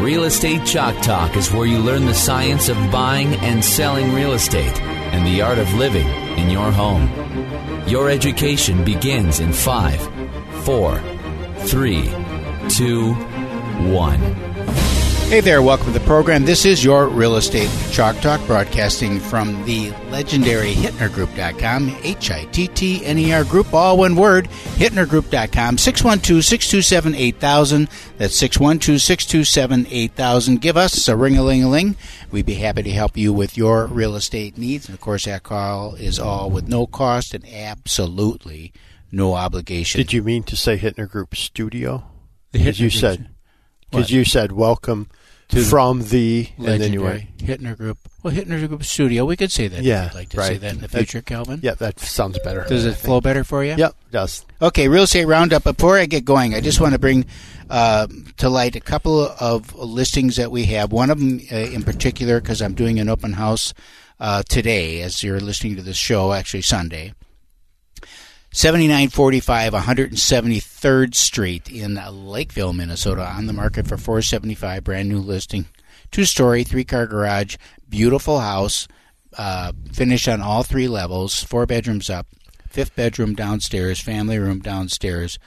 Real Estate Chalk Talk is where you learn the science of buying and selling real estate and the art of living in your home. Your education begins in five, four, three, two, one. Hey there, welcome to the program. This is your Real Estate Chalk Talk, broadcasting from the legendary HittnerGroup.com, H I T T N E R Group, all one word, HittnerGroup.com, 612 627 8000. That's 612 627 8000. Give us a ring a ling a ling. We'd be happy to help you with your real estate needs. And of course, that call is all with no cost and absolutely no obligation. Did you mean to say Hittner Group Studio? The Because you said, Group- because you said welcome To from the and then you legendary went. Hittner Group. Well, Hittner Group Studio. We could say that. Yeah, you'd like to say right. that in the That- future, Calvin. Yeah, that sounds better. Does it flow better for you? Yep, does. Okay, real estate roundup. Before I get going, I just want to bring uh, to light a couple of listings that we have. One of them uh, in particular, because I'm doing an open house uh, today, as you're listening to this show, actually Sunday. 7945 173rd Street in Lakeville, Minnesota, on the market for 475, brand new listing, two story, three car garage, beautiful house, uh, finished on all three levels, four bedrooms up, fifth bedroom downstairs, family room downstairs.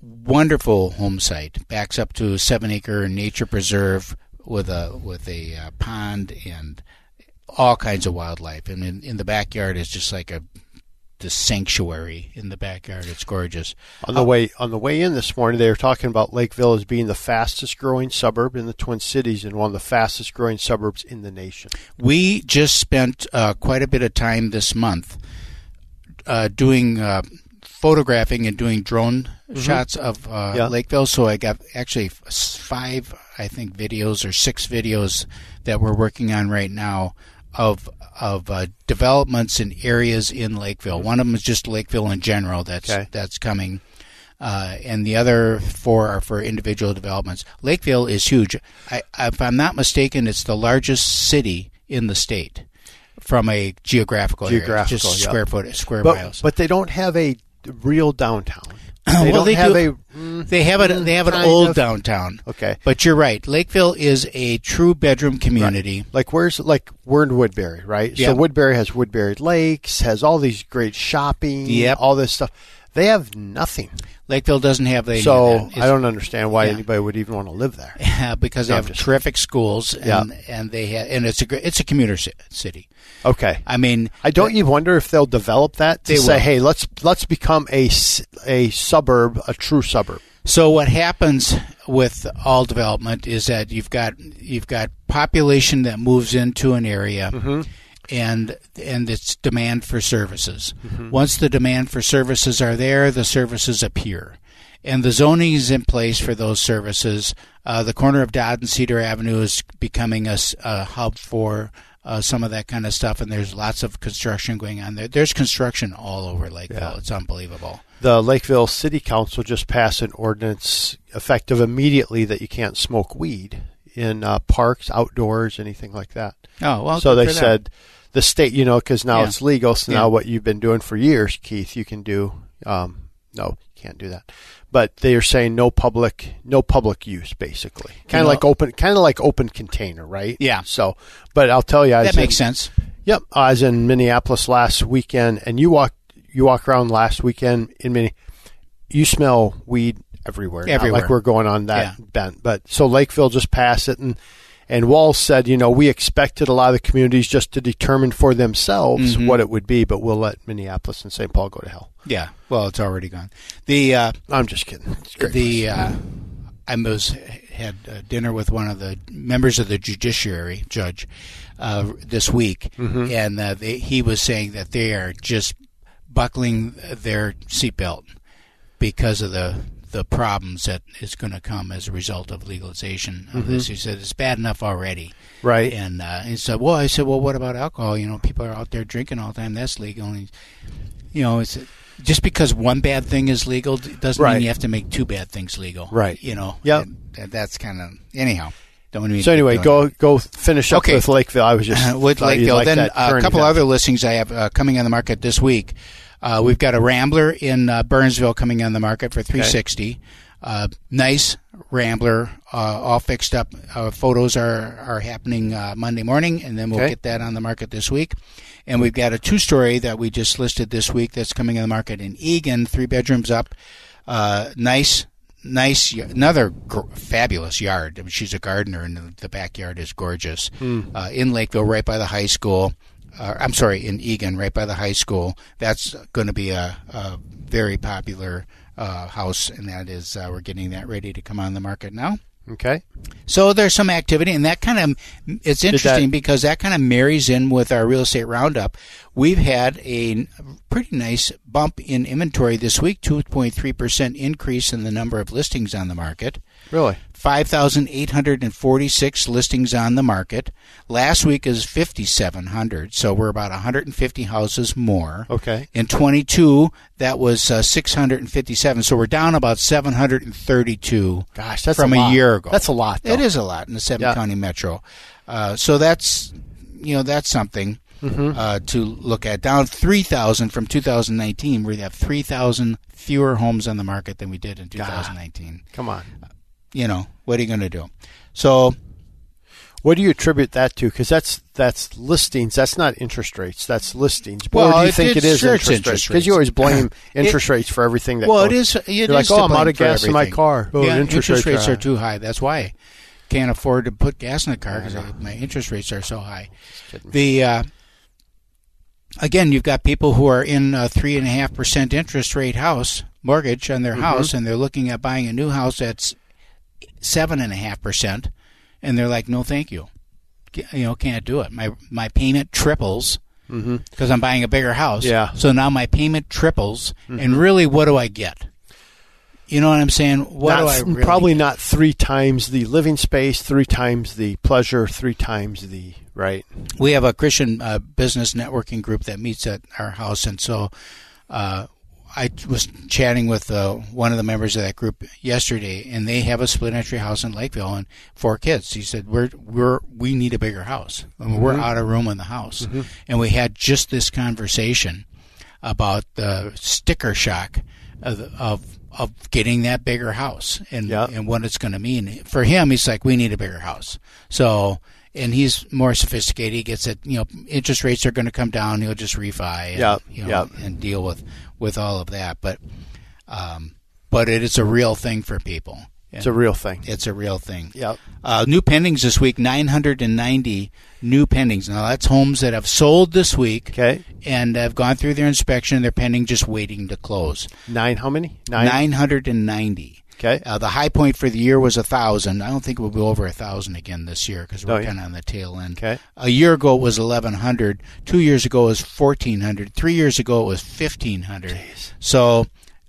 Wonderful home site. Backs up to a seven acre nature preserve with a with a uh, pond and all kinds of wildlife. And in, in the backyard is just like a the sanctuary in the backyard. It's gorgeous. On the way on the way in this morning, they were talking about Lakeville as being the fastest growing suburb in the Twin Cities and one of the fastest growing suburbs in the nation. We just spent uh, quite a bit of time this month uh, doing uh, photographing and doing drone shots of uh, Yeah. Lakeville. So I got actually five, I think, videos or six videos that we're working on right now of of uh, developments in areas in Lakeville. One of them is just Lakeville in general. That's Okay. that's coming. Uh, and the other four are for individual developments. Lakeville is huge. I, if I'm not mistaken, it's the largest city in the state from a geographical, Geographical, area, just yeah. square foot, square But miles. but they don't have a real downtown. They well, don't they have do. a mm, they have it. They have an old of. downtown. Okay. but you're right. Lakeville is a true bedroom community. Like where's like we're in Woodbury, right? Yeah. So Woodbury has Woodbury Lakes, has all these great shopping, Yep. all this stuff. They have nothing. Lakeville doesn't have any. so of that. It's- I don't understand why yeah. anybody would even want to live there. Yeah, because they have terrific schools, and, Yeah. and they have, and it's a it's a commuter city. Okay. I mean, I don't you wonder if they'll develop that to They say, will. hey, let's let's become a a suburb, a true suburb. So what happens with all development is that you've got you've got population that moves into an area, mm-hmm. And and it's demand for services. Once the demand for services are there, the services appear, and the zoning is in place for those services. Uh, the corner of Dodd and Cedar Avenue is becoming a hub for. Uh, some of that kind of stuff, and there's lots of construction going on there. There's construction all over Lakeville. Yeah. It's unbelievable. The Lakeville City Council just passed an ordinance effective immediately that you can't smoke weed in uh, parks, outdoors, anything like that. Oh well. so they said the state, you know, because now Yeah. it's legal. So Yeah. now what you've been doing for years, Keith, you can do. Um, no, you can't do that. But they are saying no public, no public use, basically. Kind of know- like open, kind of like open container, right? Yeah. So, but I'll tell you, I that was in- makes sense. Yep, I was in Minneapolis last weekend, and you walk, you walk around last weekend in Minne, you smell weed everywhere. Not Everywhere. like we're going on that Yeah. bent, but so Lakeville just passed it, and And Walz said, you know, we expected a lot of the communities just to determine for themselves Mm-hmm. what it would be, but we'll let Minneapolis and St. Paul go to hell. Yeah. Well, it's already gone. The uh, I'm just kidding. The uh, I was had uh, dinner with one of the members of the judiciary judge uh, this week, Mm-hmm. and uh, they, he was saying that they are just buckling their seatbelt because of the the problems that is going to come as a result of legalization of this. He said it's bad enough already. Mm-hmm. Right. And uh, he said, "Well, I said, well, what about alcohol? You know, people are out there drinking all the time. That's legal. And, you know, it's just because one bad thing is legal doesn't Right. mean you have to make two bad things legal. Right. You know. That- that's kind of anyhow. Don't even so anyway, go go finish up Okay. with Lakeville. I was just with Lakeville. then uh, a couple other listings I have uh, coming on the market this week. Uh, we've got a Rambler in uh, Burnsville coming on the market for three sixty. Uh, nice Rambler, uh, all fixed up. Uh, photos are are happening uh, Monday morning, and then we'll Okay. get that on the market this week. And we've got a two story that we just listed this week that's coming on the market in Eagan, three bedrooms up. Uh, nice nice, another gr- fabulous yard. I mean, she's a gardener, and the, backyard is gorgeous. Uh, in Lakeville, right by the high school. Uh, I'm sorry, in Eagan, right by the high school. That's going to be a, a very popular uh, house, and that is uh, we're getting that ready to come on the market now. Okay. So there's some activity, and that kind of it's interesting because that kind of marries in with our real estate roundup. We've had a pretty nice bump in inventory this week, 2.3 percent increase in the number of listings on the market. Really? 5,846 listings on the market. Last week is 5,700, so we're about 150 houses more. Okay. In 22, that was uh, 657, so we're down about 732 Gosh, that's from a, lot. year ago. That's a lot. It though. is a lot in the seven Yeah. county metro. Uh, so that's you know that's something Mm-hmm. uh, to look at. Down three thousand from 2019. We have three thousand fewer homes on the market than we did in 2019. Come on. You know what are you going to do? So What do you attribute that to? Because that's that's listings. That's not interest rates. That's listings. Well, do you it- think it it's- sure interest, rates? Because you always blame It- interest rates for everything that. well, goes. it is. It You're is like, oh, I'm out of gas in my car. Oh, yeah, interest, interest rates are are too high. That's why I can't afford to put gas in the car because my interest rates are so high. The uh, again, you've got people who are in a three and a half percent interest rate house mortgage on Mm-hmm. their house, and they're looking at buying a new house that's seven and a half percent, and they're like, "No, thank you." You know, can't do it. My my payment triples because I'm buying a bigger house. Yeah. So now my payment triples, and really, what do I get? You know what I'm saying? What Not do I really probably get? not three times the living space, three times the pleasure, three times the right. we have a Christian uh, business networking group that meets at our house, and so uh, I was chatting with uh, one of the members of that group yesterday, and they have a split entry house in Lakeville and four kids. He said, "We're we're we need a bigger house. I mean, We're out of room in the house," and we had just this conversation about the sticker shock of of, of getting that bigger house and Yeah. and what it's going to mean for him. He's like, we need a bigger house. So, and he's more sophisticated. He gets it. You know, interest rates are going to come down. He'll just refi. And, Yeah, You know, yeah. and deal with with all of that. But, um, but it is a real thing for people. It's a real thing. It's a real thing. Yep. Uh, new pendings this week, 990 new pendings. Now, that's homes that have sold this week Okay. and have gone through their inspection. They're pending, just waiting to close. Nine. How many? Nine. 990. Okay. Uh, the high point for the year was a thousand. I don't think we'll be over a thousand again this year because we're Oh, yeah. kind of on the tail end. Okay. A year ago it was eleven hundred. Two years ago it was fourteen hundred. Three years ago it was fifteen hundred. So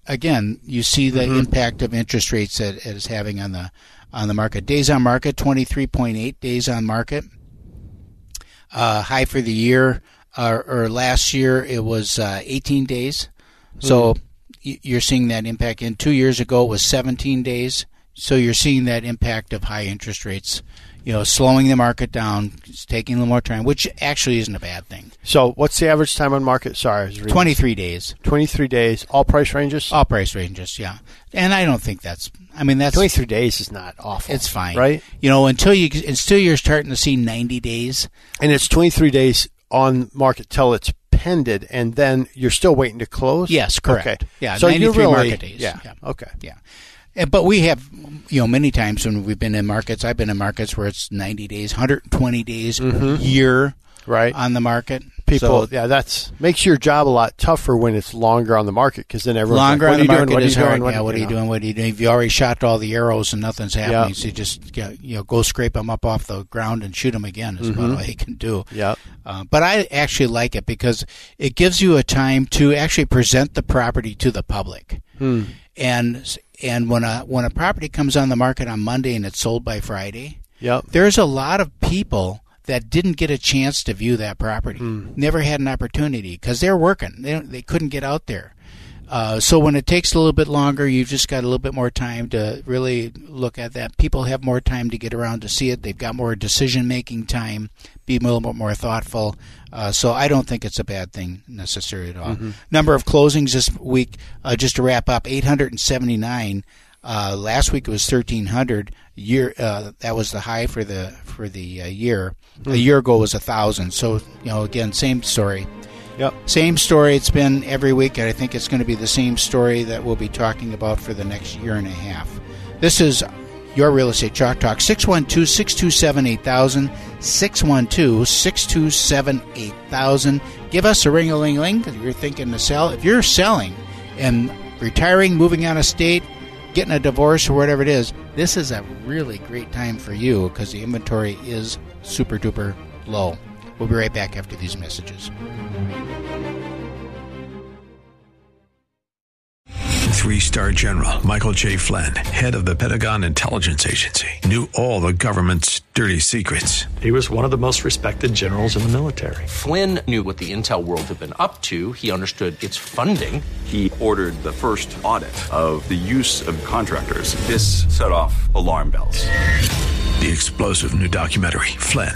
again, you see the Mm-hmm. impact of interest rates that it is having on the on the market. Days on market twenty three point eight days on market. Uh, high for the year uh, or last year it was uh, 18 days. So y- you're seeing that impact. And two years ago it was 17 days. So you're seeing that impact of high interest rates, you know, slowing the market down, it's taking a little more time, which actually isn't a bad thing. So, what's the average time on market? Sorry, I was reading. 23 days, 23 days. All price ranges. all price ranges, yeah. And I don't think that's. I mean, that's 23 days is not awful. it's fine, right? You know, until you until you're starting to see 90 days. And it's 23 days on market till it's pended, and then you're still waiting to close. Yes, correct. Okay. Yeah, so you 93 really, market days. Yeah. Yeah. Okay. Yeah. But we have, you know, many times when we've been in markets, I've been in markets where it's 90 days, 120 days, year Right. on the market. People, So yeah, that's makes your job a lot tougher when it's longer on the market because then everyone's longer like, on what the are you doing? market What is doing? hard. Yeah, what are you doing? What are you doing? If you already shot all the arrows and nothing's happening, Yeah. so you just you know go scrape them up off the ground and shoot them again is about all you can do. Mm-hmm. Uh, but I actually like it because it gives you a time to actually present the property to the public. Hmm. And and when a when a property comes on the market on Monday and it's sold by Friday, Yep. there's a lot of people that didn't get a chance to view that property, Hmm. never had an opportunity because they're working. They don't, they couldn't get out there. Uh, so when it takes a little bit longer, you've just got a little bit more time to really look at that. People have more time to get around to see it. They've got more decision making time, be a little bit more thoughtful. Uh, so I don't think it's a bad thing necessarily at all. Number of closings this week, uh, just to wrap up, 879. Uh, last week it was 1300. Year uh, that was the high for the for the uh, year. A year ago was a thousand. So you know again same story. Yep. Same story it's been every week, and I think it's going to be the same story that we'll be talking about for the next year and a half. This is your Real Estate Chalk Talk, 612 627 8000, 612 627 8000. Give us a ring a ling a ling if you're thinking to sell. If you're selling and retiring, moving out of state, getting a divorce, or whatever it is, this is a really great time for you because the inventory is super duper low. We'll be right back after these messages. Three star general Michael J. Flynn, head of the Pentagon Intelligence Agency, knew all the government's dirty secrets. He was one of the most respected generals in the military. Flynn knew what the intel world had been up to. He understood its funding. He ordered the first audit of the use of contractors. This set off alarm bells. The explosive new documentary, Flynn,